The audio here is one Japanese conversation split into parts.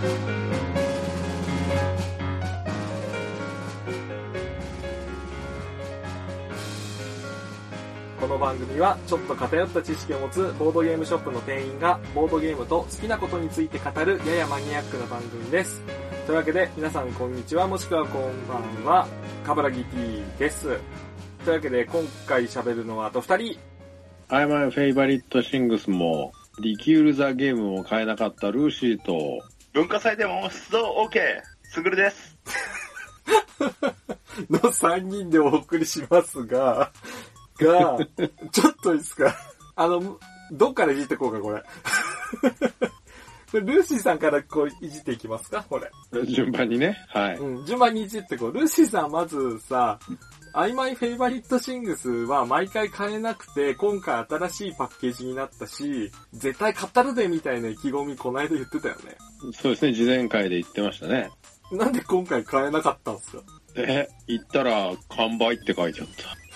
この番組はちょっと偏った知識を持つボードゲームショップの店員がボードゲームと好きなことについて語るややマニアックな番組です。というわけで皆さんこんにちはもしくはこんばんは、カブラギ T です。というわけで今回喋るのはあと二人。I'm my favorite things も、リキュールザゲームも買えなかったルーシーと、文化祭でも出動 OK! すぐるです。の3人でお送りしますが、が、ちょっといいですか？あの、どっからいじってこうか、これ。これルーシーさんからこういじっていきますかこれ。順番にね、はい。うん、順番にいじってこう。ルーシーさんまずさ、あ、マイフェイバリットシングスは毎回買えなくて、今回新しいパッケージになったし、絶対買ったるでみたいな意気込みこないだ言ってたよね。そうですね、事前会で言ってましたね。なんで今回買えなかったんですか？え、行ったら完売って書いてあっ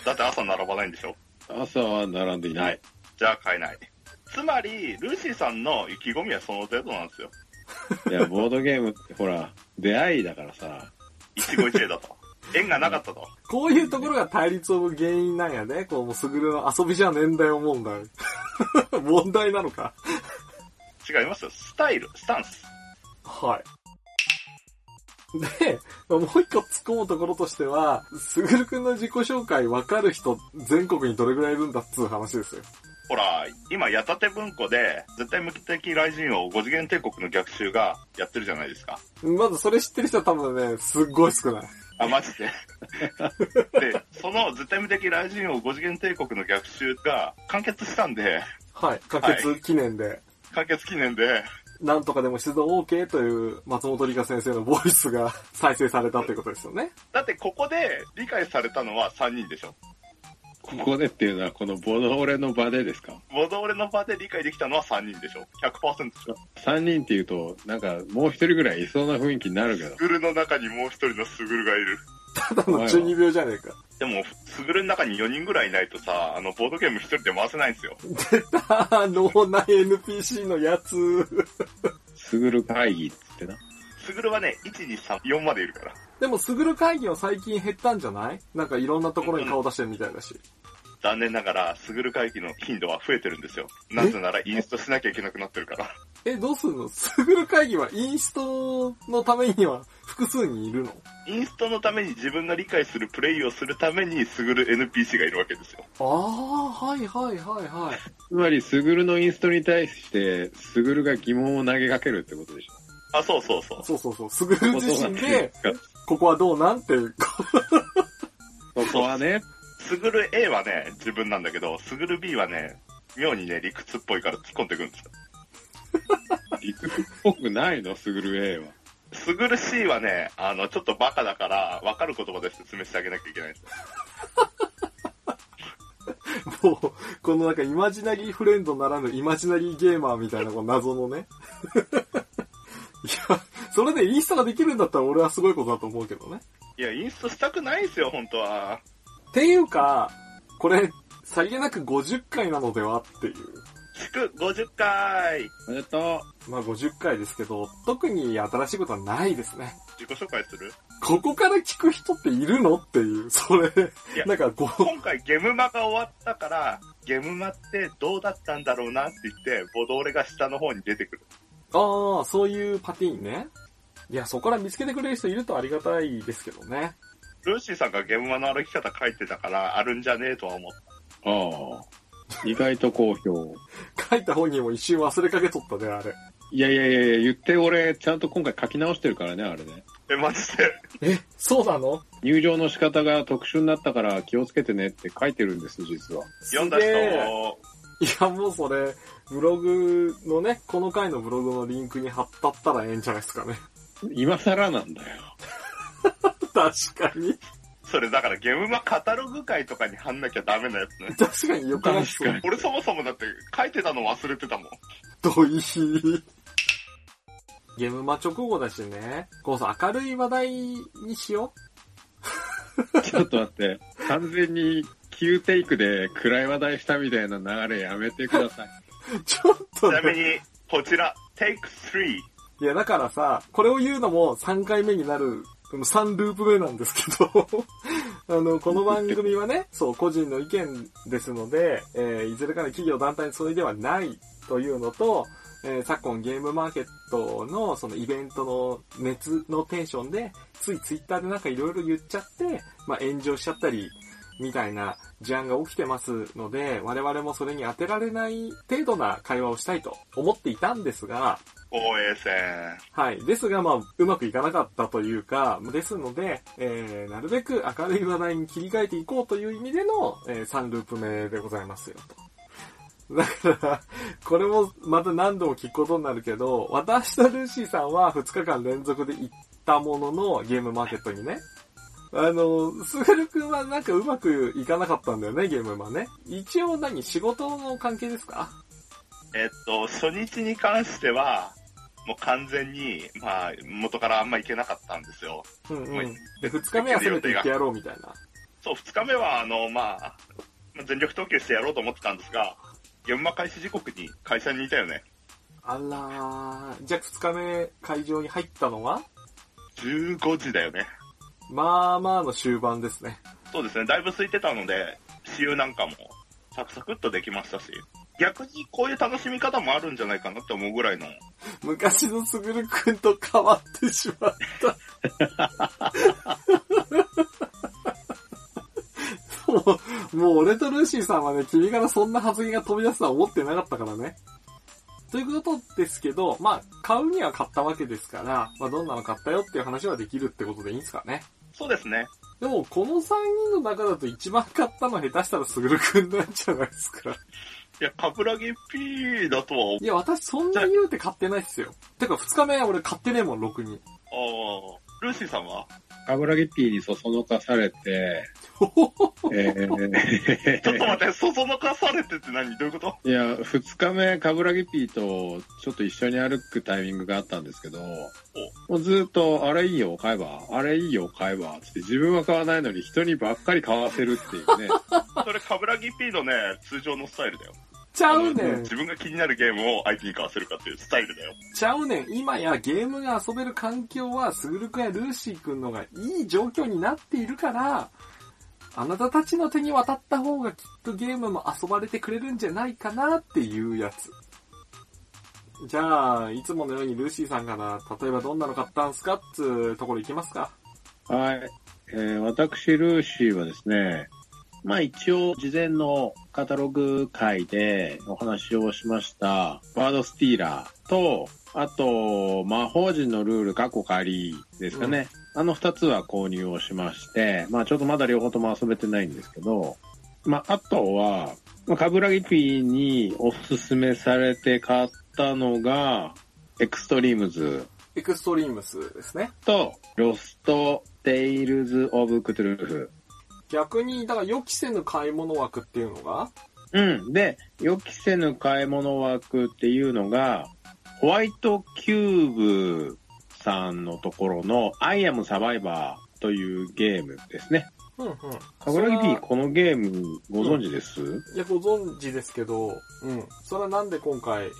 だって朝並ばないんでしょ？た。朝は並んでいない。じゃあ買えない。つまり、ルーシーさんの意気込みはその程度なんですよ。いや、ボードゲームってほら、出会いだからさ、一期一会だと。縁がなかったと。こういうところが対立を生む原因なんやね。こう、もうすぐるの遊びじゃねえんだよ問題。問題なのか。違いますよ。スタイル、スタンス。はい。で、もう一個突っ込むところとしては、すぐるくんの自己紹介わかる人、全国にどれぐらいいるんだっつう話ですよ。ほら、今、矢立文庫で、絶対無機的雷神王5次元帝国の逆襲がやってるじゃないですか。まずそれ知ってる人は多分ね、すっごい少ない。あ、マジで。で、その絶対無敵雷神王5次元帝国の逆襲が完結したんで、はい。可決記念で、完結記念で、なんとかでも出動 OK という松本里香先生のボイスが再生されたということですよね。だってここで理解されたのは3人でしょ。ここでっていうのはこのボドオレの場でですか？ボドオレの場で理解できたのは3人でしょ。100%でしょ。?3 人っていうと、なんかもう一人ぐらいいそうな雰囲気になるけどス。グルの中にもう一人のスグルがいる。ただの中二病じゃねえか。でも、スグルの中に4人ぐらいいないとさ、あの、ボードゲーム1人で回せないんですよ。出た脳内 NPC のやつ。すぐる会議っつってな。スグルはね、1、2、3、4までいるから。でも、すぐる会議は最近減ったんじゃない？なんかいろんなところに顔出してるみたいだし。残念ながら、スグル会議の頻度は増えてるんですよ。なぜならインストしなきゃいけなくなってるから。え、どうすんの？すぐる会議はインストのためには複数にいるの？インストのために自分が理解するプレイをするために、スグル NPC がいるわけですよ。ああ、はいはいはいはい。つまり、すぐるのインストに対して、すぐるが疑問を投げかけるってことでしょ。あ、そうそうそう。そうそうそう。すぐる自身で、どうなんですかここはどうなんって、そこはね、スグル A はね、自分なんだけど、スグル B はね、妙にね、理屈っぽいから突っ込んでくるんですよ。理屈っぽくないの、すぐる A は。スグル C はね、あの、ちょっとバカだから、わかる言葉で説明してあげなきゃいけないんですよ。もう、このなんかイマジナリーフレンドならぬイマジナリーゲーマーみたいなこの謎のね。いや、それでインスタができるんだったら俺はすごいことだと思うけどね。いや、インストしたくないんですよ、本当は。っていうか、これ、さりげなく50回なのではっていう。祝50回おめでとまあ50回ですけど、特に新しいことはないですね。自己紹介する？ここから聞く人っているのっていう、それいや、なんかこう、今回ゲムマが終わったから、ゲムマってどうだったんだろうなって言って、ボドーレが下の方に出てくる。ああ、そういうパティーンね。いや、そこから見つけてくれる人いるとありがたいですけどね。ルーシーさんがゲムマの歩き方書いてたから、あるんじゃねえとは思っ。ああ。意外と好評。書いた本人も一瞬忘れかけとったね、あれ。いやいやいやいや、言って俺、ちゃんと今回書き直してるからね、あれね。え、マジで？え、そうなの？入場の仕方が特殊になったから気をつけてねって書いてるんです、実は。読んだすげえ人、いや、もうそれ、ブログのね、この回のブログのリンクに貼ったったらええんじゃないですかね。今更なんだよ。確かに。それだからゲムマカタログ会とかに貼んなきゃダメなやつね。確かによくないっす確か俺そもそもだって書いてたの忘れてたもん。ど いゲームマ直後だしね。こうさ、明るい話題にしよちょっと待って。完全に急テイクで暗い話題したみたいな流れやめてください。う。ちょっちとね、なみに、こちら、Take 3。いや、だからさ、これを言うのも3回目になる、3ループ目なんですけど、あの、この番組はね、そう、個人の意見ですので、えーいずれかの企業団体にそれではないというのと、えー昨今ゲームマーケットのそのイベントの熱のテンションで、ついツイッターでなんかいろいろ言っちゃって、まあ炎上しちゃったり、みたいな事案が起きてますので、我々もそれに当てられない程度な会話をしたいと思っていたんですが、防衛戦。はい。ですが、まあ、うまくいかなかったというか、ですので、えー、なるべく明るい話題に切り替えていこうという意味での、えー、3ループ目でございますよ、と。だから、これもまた何度も聞くことになるけど、私とルーシーさんは2日間連続で行ったものの、ゲームマーケットにね。あの、スグルくんはなんかうまくいかなかったんだよね、ゲームマね。一応何仕事の関係ですか？えっと、初日に関しては、もう完全に、まあ、元からあんま行けなかったんですよ。うんうはいん。で、2日目はせめて行ってやろうみたいな。そう、二日目は、あの、まあ、まあ全力投球してやろうと思ってたんですが、現場開始時刻に会社にいたよね。あらー、じゃあ2日目会場に入ったのは？15時だよね。まあまあの終盤ですね。そうですね、だいぶ空いてたので、私有なんかもサクサクっとできましたし、逆にこういう楽しみ方もあるんじゃないかなって思うぐらいの、昔のすぐるくんと変わってしまった。もう、もう俺とルーシーさんはね、君からそんな発言が飛び出すとは思ってなかったからね。ということですけど、まあ、買うには買ったわけですから、まあ、どんなの買ったよっていう話はできるってことでいいんですかね。そうですね。でも、この3人の中だと一番買ったの下手したらすぐるくんなんじゃないですか。いや、カブラギ P だとは思う。いや、私そんな言うて買ってないっすよ。てか、2日目俺買ってねえもん、ろくに。あールーシーさんは？カブラギピーにそそのかされて、え ーちょっと待って、そそのかされてって何？どういうこと？いや、二日目、カブラギピーとちょっと一緒に歩くタイミングがあったんですけど、もうずっと、あれいいよ、買えば、あれいいよ、買えば、つって自分は買わないのに人にばっかり買わせるっていうね。それカブラギ P のね、通常のスタイルだよ。ちゃうねん。自分が気になるゲームを相手に買わせるかっていうスタイルだよ。ちゃうねん。今やゲームが遊べる環境は、すぐるくんやルーシーくんのがいい状況になっているから、あなたたちの手に渡った方がきっとゲームも遊ばれてくれるんじゃないかなっていうやつ。じゃあ、いつものようにルーシーさんから、例えばどんなの買ったんすかっつうところ行きますか？はい。えー私、ルーシーはですね、まあ一応、事前のカタログ会でお話をしました、ワードスティーラーと、あと、魔法陣のルール過去仮ですかね。あの二つは購入をしまして、まあちょっとまだ両方とも遊べてないんですけど、まああとは、まあ、カブラギピーにおすすめされて買ったのが、エクストリームズエクストリームスですね。と、ロスト・テイルズ・オブ・クトゥルフ。逆に、だから予期せぬ買い物枠っていうのが、うん。で、予期せぬ買い物枠っていうのが、ホワイトキューブさんのところの I am Survivor というゲームですね。うんうん。カブラギそれ P、はこのゲームご存知です、いや、ご存知ですけど、うん。それはなんで今回、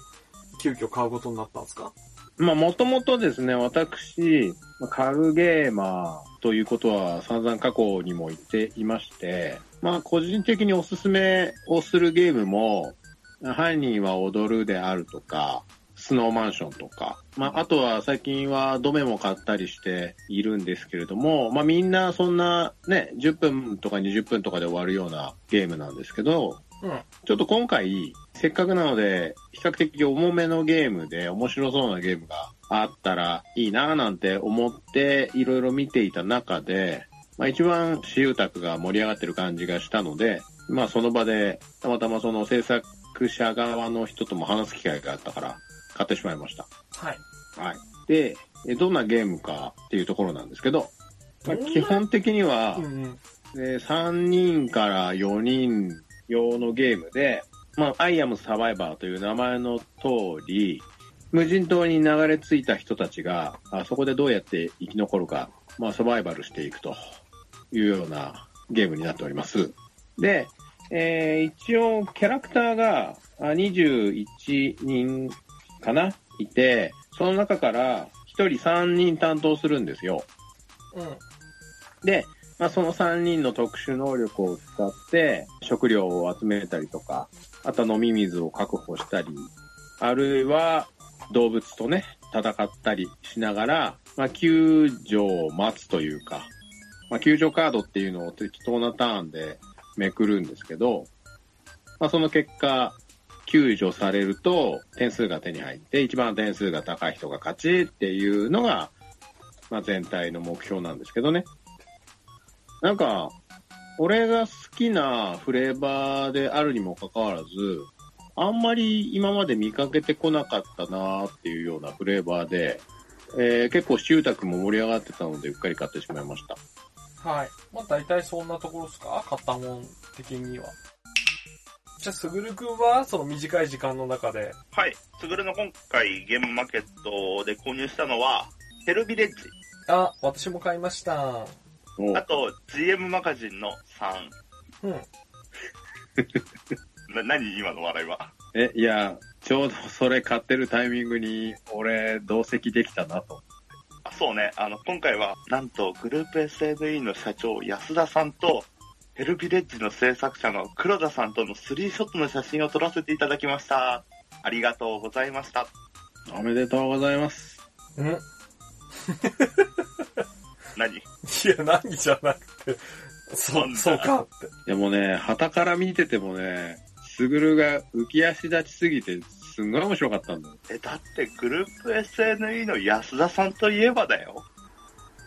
急遽買うことになったんですか？まあ、もともとですね、私、カルゲーマーということは散々過去にも言っていまして、まあ、個人的におすすめをするゲームも、犯人は踊るであるとか、スノーマンションとか、まあ、あとは最近はドメも買ったりしているんですけれども、まあ、みんなそんなね、10分とか20分とかで終わるようなゲームなんですけど、うん。ちょっと今回、せっかくなので、比較的重めのゲームで面白そうなゲームがあったらいいなぁなんて思っていろいろ見ていた中で、まあ一番私有宅が盛り上がってる感じがしたので、まあその場でたまたまその制作者側の人とも話す機会があったから買ってしまいました。はい。はい。で、えどんなゲームかっていうところなんですけど、まあ基本的には、うんうん。で、3人から4人用のゲームで、まあ、アイアムサバイバーという名前の通り、無人島に流れ着いた人たちが、あそこでどうやって生き残るか、まあ、サバイバルしていくというようなゲームになっております。で、えー一応、キャラクターがあ21人かないて、その中から1人3人担当するんですよ。うん。で、まあ、その3人の特殊能力を使って食料を集めたりとか、あと飲み水を確保したり、あるいは動物とね、戦ったりしながら、まあ、救助を待つというか、まあ、救助カードっていうのを適当なターンでめくるんですけど、まあ、その結果、救助されると点数が手に入って、一番点数が高い人が勝ちっていうのが、まあ、全体の目標なんですけどね。なんか、俺が好きなフレーバーであるにもかかわらず、あんまり今まで見かけてこなかったなーっていうようなフレーバーで、えー結構シュータクも盛り上がってたのでうっかり買ってしまいました。はい。まあ大体そんなところですか？買ったもん的には。じゃあ、すぐるくんは、その短い時間の中で、はい。すぐるの今回ゲームマーケットで購入したのは、ヘルビレッジ。あ、私も買いました。おあと、GM マガジンの3。うん。な、何今の笑いは？え、いや、ちょうどそれ買ってるタイミングに、俺、同席できたなと。あそうね。あの、今回は、なんと、グループ SAVE の社長、安田さんと、ヘルビレッジの制作者の黒田さんとのスリーショットの写真を撮らせていただきました。ありがとうございました。おめでとうございます。うんい何や、何じゃなくて、そそうかって。でもね、旗から見ててもね、すぐるが浮き足立ちすぎて、すんごい面白かったんだよ。え、だってグループ SNE の安田さんといえばだよ。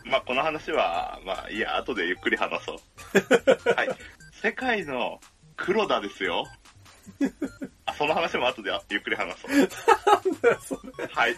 まあ、この話は、まあ、いや、後でゆっくり話そう。はい。世界の黒田ですよ。あ、その話も後でゆっくり話そう。はい。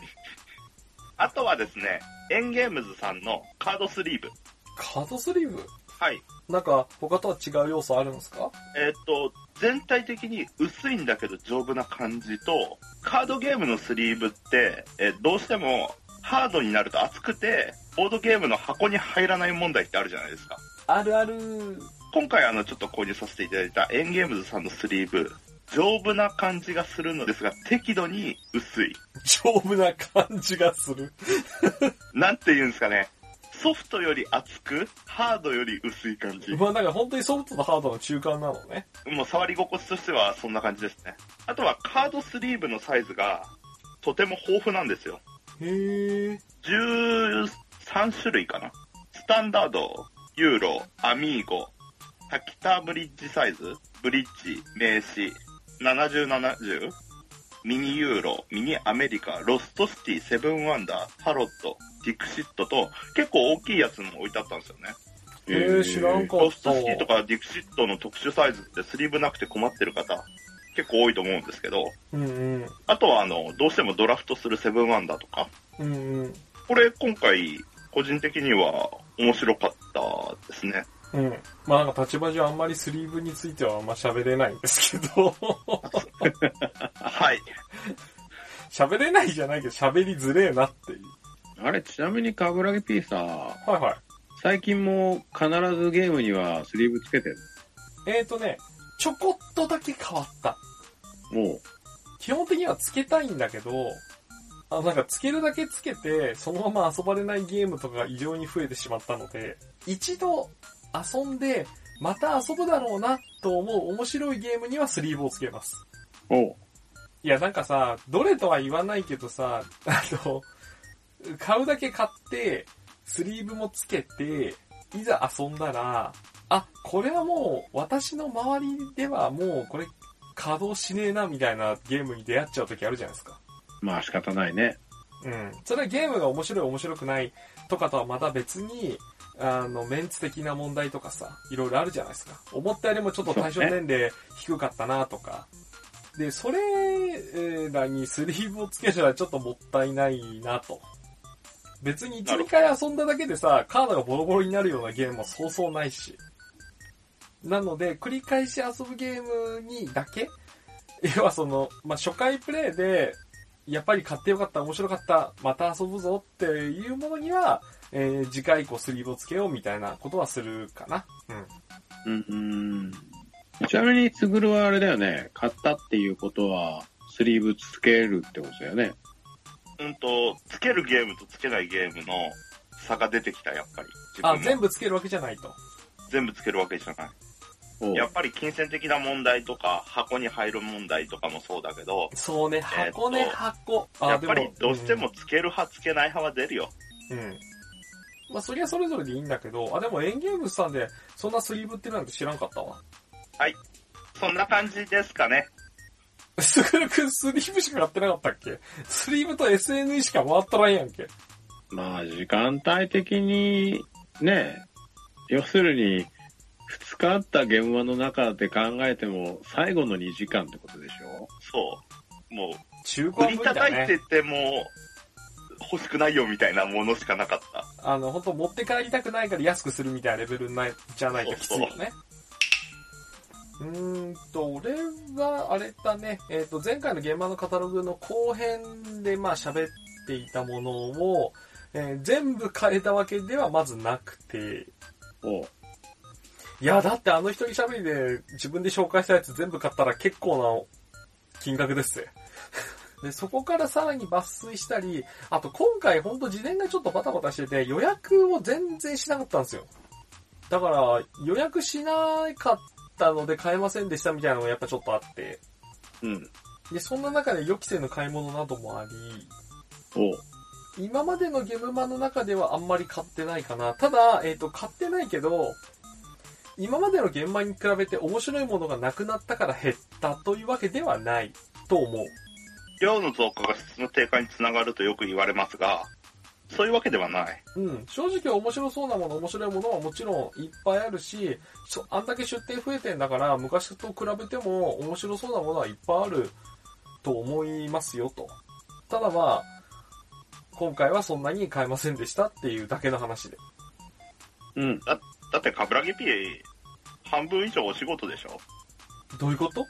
あとはですね、エンゲームズさんのカードスリーブ。カードスリーブ？はい。なんか、他とは違う要素あるんですか？えーっと、全体的に薄いんだけど丈夫な感じと、カードゲームのスリーブって、えーどうしてもハードになると厚くて、ボードゲームの箱に入らない問題ってあるじゃないですか。あるある。今回あの、ちょっと購入させていただいたエンゲームズさんのスリーブ、丈夫な感じがするのですが、適度に薄い。丈夫な感じがする。なんて言うんですかね。ソフトより厚く、ハードより薄い感じ。まあなんか本当にソフトとハードの中間なのね。もう触り心地としてはそんな感じですね。あとはカードスリーブのサイズがとても豊富なんですよ。へー。13種類かな。スタンダード、ユーロ、アミーゴ、タキタブリッジサイズ、ブリッジ、名刺、7070、ミニユーロ、ミニアメリカ、ロストシティ、セブンワンダー、タロット、ディクシットと、結構大きいやつも置いてあったんですよね。えー、知らんかったロストシティとかディクシットの特殊サイズってスリーブなくて困ってる方、結構多いと思うんですけど、うんうん。あとはあの、どうしてもドラフトするセブンワンダーとか、うんうん。これ今回、個人的には面白かったですね。うん。まあなんか立場上あんまりスリーブについてはあんま喋れないんですけど、はい。喋れないじゃないけど喋りづれえなっていう。あれ、ちなみにカブラギ P さ、はいはい。最近も必ずゲームにはスリーブつけてるえーとね、ちょこっとだけ変わった。もう、基本的にはつけたいんだけど、あなんかつけるだけつけて、そのまま遊ばれないゲームとかが異常に増えてしまったので、一度遊んで、また遊ぶだろうなと思う面白いゲームにはスリーブをつけます。おういや、なんかさ、どれとは言わないけどさ、あの、買うだけ買って、スリーブもつけて、いざ遊んだら、あ、これはもう、私の周りではもう、これ、稼働しねえな、みたいなゲームに出会っちゃう時あるじゃないですか。まあ仕方ないね。うん。それはゲームが面白い面白くないとかとはまた別に、あの、メンツ的な問題とかさ、いろいろあるじゃないですか。思ったよりもちょっと対象年齢低かったなとか。で、それらにスリーブをつけたらちょっともったいないなと。別に1、2回遊んだだけでさ、カードがボロボロになるようなゲームもそうそうないし。なので、繰り返し遊ぶゲームにだけ要はその、まあ、初回プレイで、やっぱり買ってよかった、面白かった、また遊ぶぞっていうものには、えー次回以降スリーブをつけようみたいなことはするかな。うん。うん、うん。ちなみに、つぐるはあれだよね。買ったっていうことは、スリーブつけるってことだよね。うんと、つけるゲームとつけないゲームの差が出てきた、やっぱり。自あ、全部つけるわけじゃないと。全部つけるわけじゃない。やっぱり金銭的な問題とか、箱に入る問題とかもそうだけど、そうね、箱ね、えー箱。あやっぱりでどうしてもつける派、つけない派は出るよ。うん。うん。まあ、そりゃそれぞれでいいんだけど、あ、でもエンゲームスさんで、そんなスリーブってるなんて知らんかったわ。そんな感じですかね。すぐるくんスリーブしか買ってなかったっけ？スリーブと SNE しか回っとらんやんけ。まあ、時間帯的に、ね、要するに、2日あった現場の中で考えても、最後の2時間ってことでしょ？そう。もう、中古は売り叩いて。っても、欲しくないよみたいなものしかなかった。あの、本当持って帰りたくないから安くするみたいなレベルないじゃないときついよね。うーんと、俺は、あれだね、えっ、と、前回の現場のカタログの後編で、まあ喋っていたものを、えー全部変えたわけではまずなくて、いや、だってあの一人喋りで自分で紹介したやつ全部買ったら結構な金額ですよ。で、そこからさらに抜粋したり、あと今回ほんと事前がちょっとバタバタしてて予約を全然しなかったんですよ。だから予約しなかったので買えませんでしたみたいなのがやっぱちょっとあって。うん。で、そんな中で予期せぬ買い物などもあり、今までのゲームマの中ではあんまり買ってないかな。ただ、えっ、と、買ってないけど、今までのゲームマに比べて面白いものがなくなったから減ったというわけではないと思う。量の増加が質の低下につながるとよく言われますが、そういうわけではない。うん。正直面白そうなもの、面白いものはもちろんいっぱいあるし、そあんだけ出店増えてんだから、昔と比べても面白そうなものはいっぱいあると思いますよと。ただまあ、今回はそんなに買えませんでしたっていうだけの話で。うん。だって、カブラギ P、半分以上お仕事でしょ？どういうこと？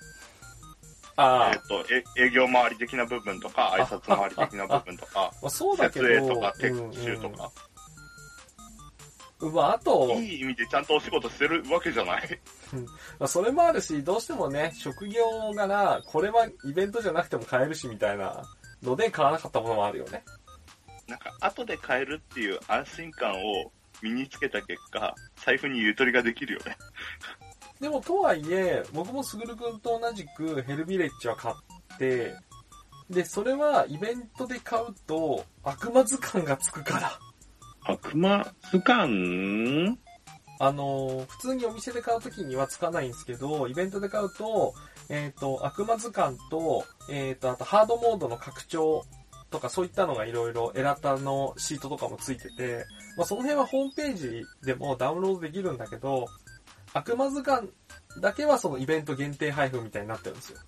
ああえっ、、と、え営業周り的な部分とか、挨拶周り的な部分とか、まあ、そうだけど、設営とか、撤うん収とか、うんまあ、あと、いい意味でちゃんとお仕事してるわけじゃない？まあ、それもあるし、どうしてもね、職業柄、これはイベントじゃなくても買えるしみたいなので買わなかったものもあるよね。なんか、後で買えるっていう安心感を身につけた結果、財布にゆとりができるよね。でも、とはいえ、僕もすぐるくんと同じくヘルビレッジは買って、で、それはイベントで買うと悪魔図鑑がつくから。悪魔図鑑？あのー普通にお店で買うときにはつかないんですけど、イベントで買うと、えっ、と、悪魔図鑑と、えっ、と、あとハードモードの拡張とかそういったのがいろいろエラタのシートとかもついてて、まあその辺はホームページでもダウンロードできるんだけど、悪魔図鑑だけはそのイベント限定配布みたいになってるんですよ。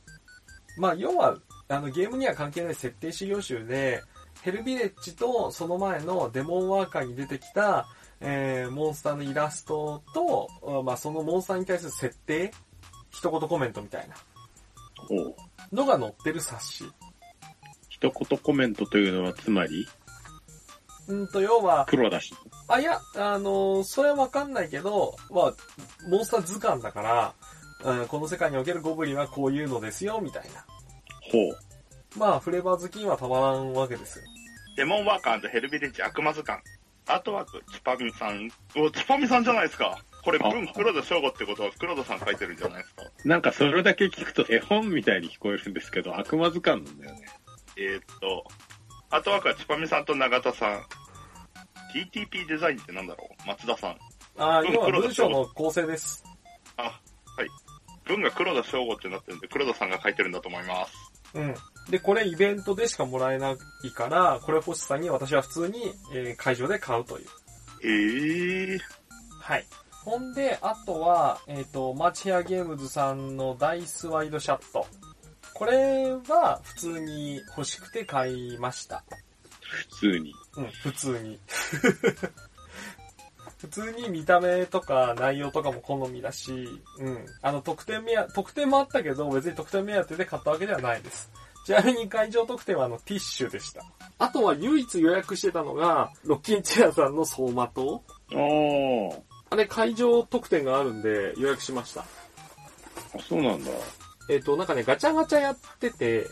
まあ要は、あのゲームには関係ない設定資料集で、ヘルビレッジとその前のデモンワーカーに出てきた、えー、モンスターのイラストと、あまあ、そのモンスターに対する設定一言コメントみたいなのが載ってる冊子。一言コメントというのはつまり、うんと、要は、黒だし。あ、いや、あのーそれはわかんないけど、まあ、モンスター図鑑だから、うんこの世界におけるゴブリンはこういうのですよ、みたいな。ほう。まあ、フレーバー好きにはたまらんわけですよ。デモンワーカーヘルビレッジ悪魔図鑑。アートワーク、チパミさん。お、チパミさんじゃないですか。これ、あ文黒田翔吾ってことは黒田さん書いてるんじゃないですか。なんかそれだけ聞くと絵本みたいに聞こえるんですけど、悪魔図鑑なんだよね。えーっと、アートワークはチパミさんと永田さん。TTP デザインってなんだろう？松田さん。ああ、うん要は文章の構成です。あ、はい。文が黒田翔吾ってなってるんで、黒田さんが書いてるんだと思います。うん。で、これイベントでしかもらえないから、これ欲しさに私は普通に、えー会場で買うという。ええー。はい。ほんで、あとは、えっ、と、マーチヘアゲームズさんのダイスワイドシャット。これは普通に欲しくて買いました。普通に。うん、普通に。普通に見た目とか内容とかも好みだし、うん。あの、特典目や、特典もあったけど、別に特典目当てで買ったわけではないです。ちなみに会場特典はあの、ティッシュでした。あとは唯一予約してたのが、ロッキンチェアさんの走馬灯。おー。あれ会場特典があるんで予約しました。あ、そうなんだ。えっ、と、なんかね、ガチャガチャやってて、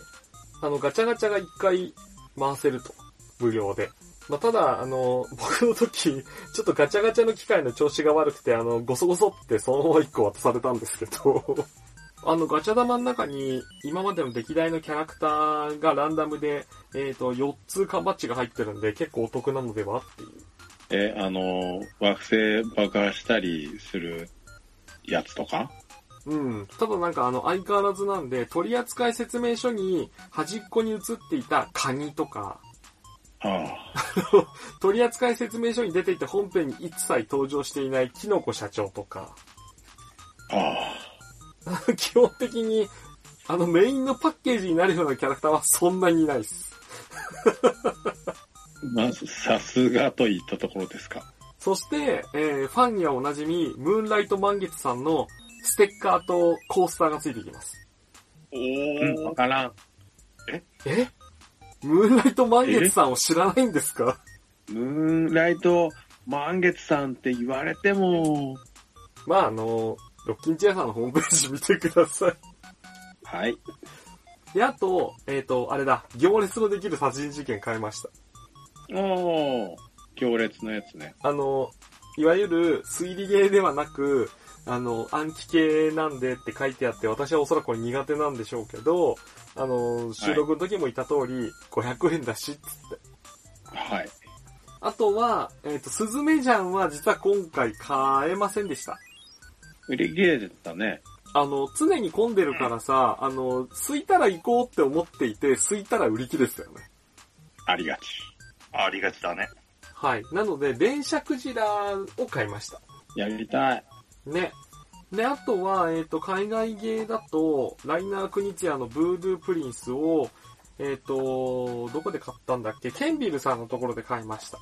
あの、ガチャガチャが一回回せると。無料で。まあ、ただ、あの、僕の時、ちょっとガチャガチャの機械の調子が悪くて、あの、ゴソゴソってそのまま1個渡されたんですけど、あの、ガチャ玉の中に、今までの歴代のキャラクターがランダムで、えっ、と、4つ缶バッジが入ってるんで、結構お得なのではっていう。え、あの、惑星爆破したりするやつとか？うん。ただなんかあの、相変わらずなんで、取扱説明書に端っこに写っていたカニとか。取扱説明書に出ていて本編に一切登場していないキノコ社長とか、ああ。基本的に、あのメインのパッケージになるようなキャラクターはそんなにいないです。まず、さすがといったところですか。そして、えーファンにはおなじみ、ムーンライト満月さんのステッカーとコースターがついてきます。おうん、わー。からん。え？ムーンライト満月さんを知らないんですか？ムーンライト満月さんって言われても、まああの、ロッキンチェアさんのホームページ見てください。はい。で、あと、えっ、と、あれだ、行列のできる殺人事件変えました。おー、行列のやつね。あの、いわゆる推理ゲーではなく、あの、暗記系なんでって書いてあって、私はおそらくこれ苦手なんでしょうけど、あの、収録の時も言った通り、500円だし、つって。はい。あとは、えっ、と、スズメジャンは実は今回買えませんでした。売り切れてたね。あの、常に混んでるからさ、あの、空いたら行こうって思っていて、空いたら売り切れてたよね。ありがち。ありがちだね。はい。なので、電車クジラを買いました。やりたい。ね。で、あとは、えっ、と、海外ゲーだと、ライナー・クニツヤのブードゥープリンスを、えっ、と、どこで買ったんだっけ？ケンビルさんのところで買いました。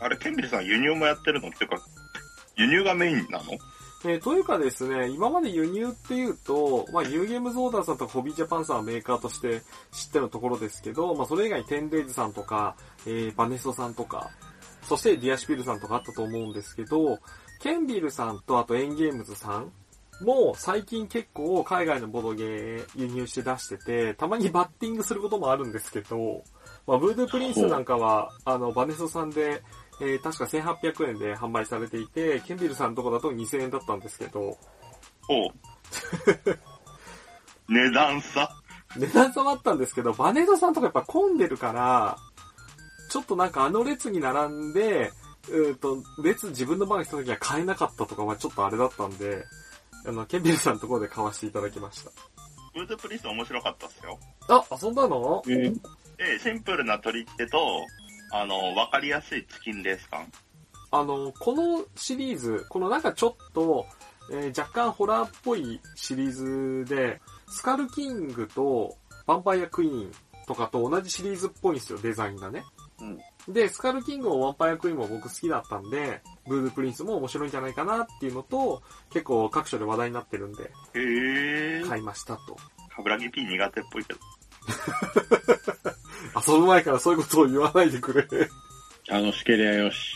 あれ、ケンビルさん輸入もやってるの？っていうか、輸入がメインなの？えーというかですね、今まで輸入っていうと、まあ、ニューゲームズオーダーさんとかホビージャパンさんはメーカーとして知ってるところですけど、まあ、それ以外にテンデイズさんとか、えーバネストさんとか、そしてディアシュピルさんとかあったと思うんですけど、ケンビルさんとあとエンゲームズさんも最近結構海外のボドゲー輸入して出してて、たまにバッティングすることもあるんですけど、まあ、ブードゥープリンスなんかは、あの、バネストさんで、えー確か1800円で販売されていて、ケンビルさんのとこだと2000円だったんですけど、お。う 値段差？値段差もあったんですけど、バネードさんとかやっぱ混んでるから、ちょっとなんかあの列に並んで、うーと、列自分の番が来た時は買えなかったとかはちょっとあれだったんで、あの、ケンビルさんのところで買わせていただきました。ブードゥプリンス面白かったっすよ。あ、遊んだの？えーで、シンプルな取り手と、あの、わかりやすいチキンレース感。あの、このシリーズ、このなんかちょっと、えー若干ホラーっぽいシリーズで、スカルキングとヴァンパイアクイーンとかと同じシリーズっぽいんですよ、デザインがね。で、スカルキングもワンパイアクイーンも僕好きだったんで、ブードゥプリンスも面白いんじゃないかなっていうのと、結構各所で話題になってるんで、へー。買いましたと。カブラギ P 苦手っぽいけど。遊ぶ前からそういうことを言わないでくれ。楽しけりゃよし。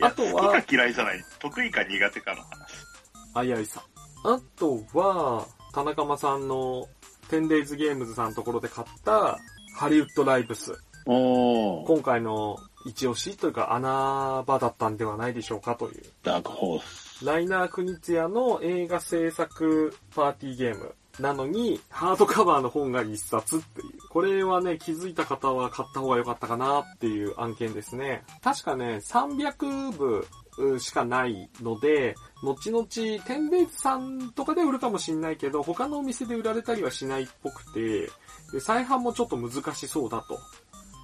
あとは好きか嫌いじゃない。得意か苦手かの話。あいあいさん。あとは、田中間さんの、テンデイズゲームズさんのところで買った、ハリウッドライブス。今回の一押しというか穴場だったんではないでしょうかという。ダークホース。ライナー・クニツヤの映画制作パーティーゲーム。なのに、ハードカバーの本が一冊っていう。これはね、気づいた方は買った方が良かったかなっていう案件ですね。確かね、300部うしかないので、後々、テンデイズさんとかで売るかもしんないけど、他のお店で売られたりはしないっぽくて、で再販もちょっと難しそうだと。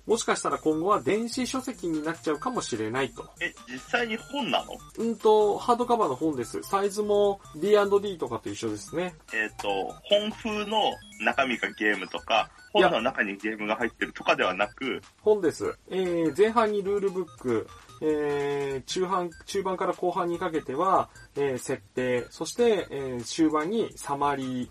もしかしたら今後は電子書籍になっちゃうかもしれないと。え、実際に本なの？うんと、ハードカバーの本です。サイズも D&D とかと一緒ですね。えっ、と、本風の中身がゲームとか、本の中にゲームが入ってるとかではなく、本です。えー、前半にルールブック、えー、中半、中盤から後半にかけては、えー、設定、そして、えー、終盤にサマリー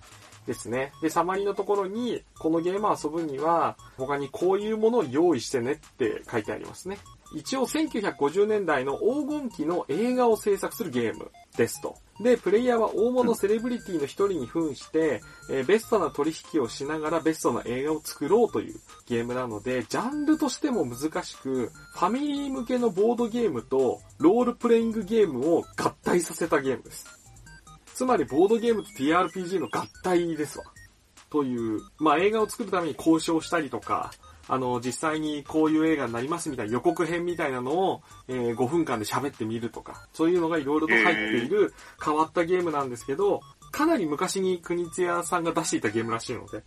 ですね。で、サマリのところに、このゲームを遊ぶには、他にこういうものを用意してねって書いてありますね。一応1950年代の黄金期の映画を制作するゲームですと。で、プレイヤーは大物セレブリティの一人に扮して、えーベストな取引をしながらベストな映画を作ろうというゲームなので、ジャンルとしても難しく、ファミリー向けのボードゲームとロールプレイングゲームを合体させたゲームです。つまりボードゲームと TRPG の合体ですわ。という、まあ映画を作るために交渉したりとか、あの、実際にこういう映画になりますみたいな予告編みたいなのを、えー5分間で喋ってみるとか、そういうのがいろいろと入っている変わったゲームなんですけど、かなり昔に国津屋さんが出していたゲームらしいので、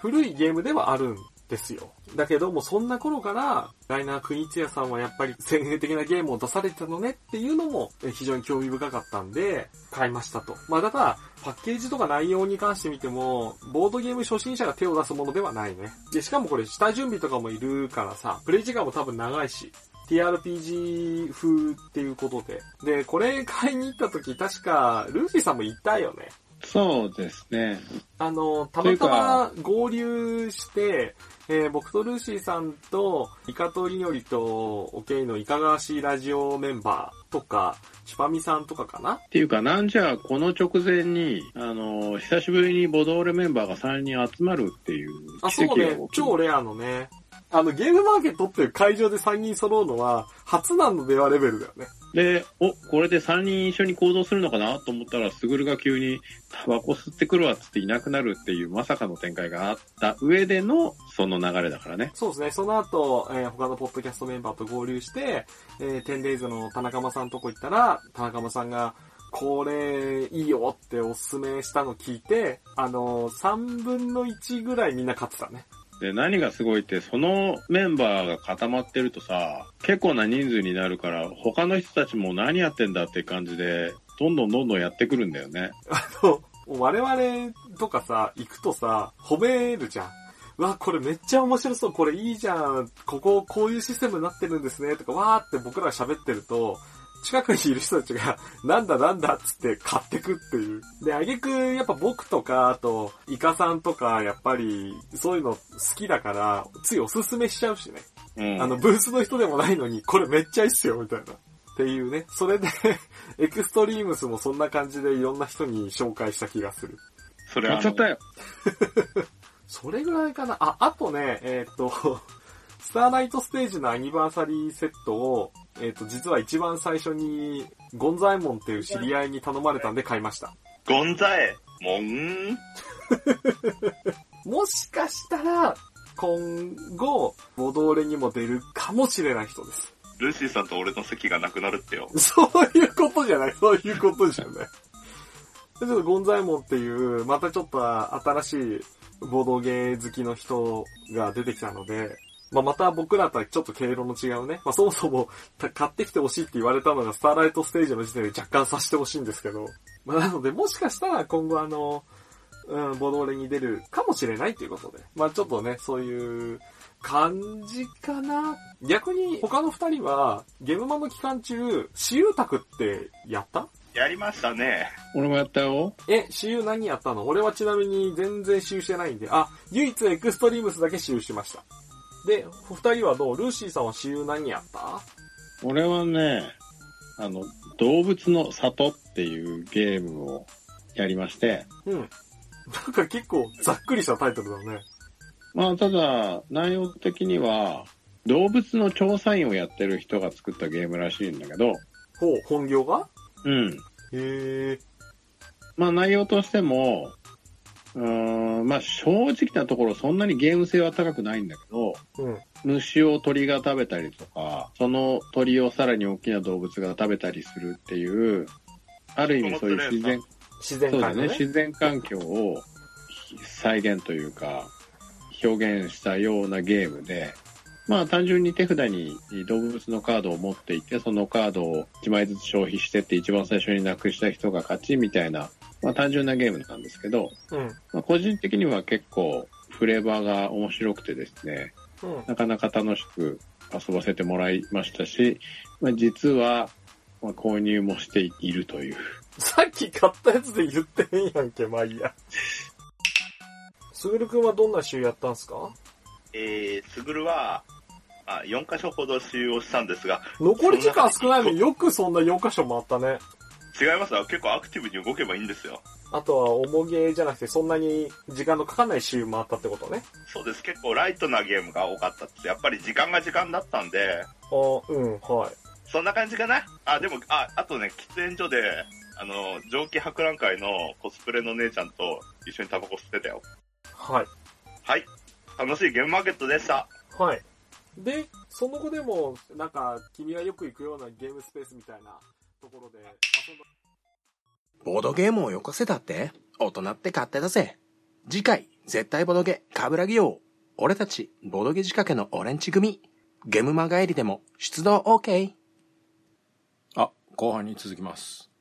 古いゲームではあるんですよ。だけども、そんな頃から、ライナー国津屋さんはやっぱり先鋭的なゲームを出されてたのねっていうのも非常に興味深かったんで、買いましたと。まあ、ただ、パッケージとか内容に関して見ても、ボードゲーム初心者が手を出すものではないね。で、しかもこれ下準備とかもいるからさ、プレイ時間も多分長いし、TRPG 風っていうことで。で、これ買いに行った時確か、ルーフィーさんもいたよね。そうですね。あの、たまたま合流して、えー僕とルーシーさんと、イカとリノリと、オケイのイカガワシラジオメンバーとか、チュパミさんとかかな？っていうか、なんじゃ、この直前に、あの、久しぶりにボドーレメンバーが3人集まるっていうあ、奇そうね跡が起き。超レアのね。あの、ゲームマーケットっていう会場で3人揃うのは、初なのではレベルだよね。で、お、これで3人一緒に行動するのかなと思ったら、スグルが急に、タバコ吸ってくるわっつっていなくなるっていうまさかの展開があった上での、その流れだからね。そうですね。その後、えー他のポッドキャストメンバーと合流して、えー、テンデイズの田中間さんとこ行ったら、田中間さんが、これ、いいよっておすすめしたの聞いて、あのー、3分の1ぐらいみんな勝ってたね。で、何がすごいって、そのメンバーが固まってるとさ、結構な人数になるから、他の人たちも何やってんだって感じで、どんどんどんどんやってくるんだよね。あの、我々とかさ、行くとさ、褒めるじゃん。わ、これめっちゃ面白そう、これいいじゃん、こここういうシステムになってるんですね、とか、わーって僕ら喋ってると、近くにいる人たちが、なんだなんだっつって買ってくっていう。で、あげく、やっぱ僕とか、あと、イカさんとか、やっぱり、そういうの好きだから、ついおすすめしちゃうしね。うん。あの、ブースの人でもないのに、これめっちゃいいっすよ、みたいな。っていうね。それで、エクストリームスもそんな感じでいろんな人に紹介した気がする。それあの買っちゃったよ。それぐらいかな。あ、あとね、えーっと、スターナイトステージのアニバーサリーセットを、えーっと、実は一番最初に、ゴンザエモンっていう知り合いに頼まれたんで買いました。ゴンザエ、モン、もしかしたら、今後、ボドーレにも出るかもしれない人です。ルーシーさんと俺の席がなくなるってよ。そういうことじゃない、そういうことじゃない。でちょっとゴンザイモンっていう、またちょっと新しいボードゲー好きの人が出てきたので、まあ、また僕らとはちょっと経路の違うね。まあ、そもそもた買ってきてほしいって言われたのがスターライトステージの時点で若干させてほしいんですけど。まあ、なのでもしかしたら今後あの、うん、ボドーレに出るかもしれないということで。まあ、ちょっとね、そういう感じかな。逆に他の二人はゲームマの期間中、私有宅ってやった？やりましたね。俺もやったよ。え、私有何やったの？俺はちなみに全然私有してないんで、あ、唯一エクストリームスだけ私有しました。で、お二人はどう？ルーシーさんは私有何やった？俺はね、あの、動物の里っていうゲームをやりまして、うん。なんか結構ざっくりしたタイトルだね。まあ、ただ、内容的には、動物の調査員をやってる人が作ったゲームらしいんだけど、ほう、本業が？うん。へえ。まあ、内容としても、うーん、まあ、正直なところそんなにゲーム性は高くないんだけど、うん。虫を鳥が食べたりとか、その鳥をさらに大きな動物が食べたりするっていう、ある意味そういう自然、自然そうだね。自然環境を再現というか、表現したようなゲームで、まあ単純に手札に動物のカードを持っていて、そのカードを1枚ずつ消費してって一番最初になくした人が勝ちみたいな、まあ単純なゲームなんですけど、うん。まあ個人的には結構フレーバーが面白くてですね、うん。なかなか楽しく遊ばせてもらいましたし、まあ、実は、まあ、購入もしているという。さっき買ったやつで言ってへんやんけ、まあいいや。すぐるくんはどんな週やったんすか？えー、すぐるは、あ4箇所ほど使用したんですが、残り時間少ないのによくそんな4箇所回ったね。違いますよ。結構アクティブに動けばいいんですよ。あとは、重ゲーじゃなくて、そんなに時間のかかんない週回ったってことね。そうです。結構ライトなゲームが多かったって。やっぱり時間が時間だったんで、あうん、はい。そんな感じかな？あ、でも、あ、あとね、喫煙所で、あの、蒸気博覧会のコスプレの姉ちゃんと一緒にタバコ吸ってたよ。はい。はい。楽しいゲームマーケットでした。はい。で、その後でも、なんか、君がよく行くようなゲームスペースみたいなところで。ボードゲームをよこせたって大人って勝手だぜ。次回、絶対ボドゲ、カブラギオ俺たち、ボドゲ仕掛けのオレンジ組。ゲームマ帰りでも出動 OK。あ、後半に続きます。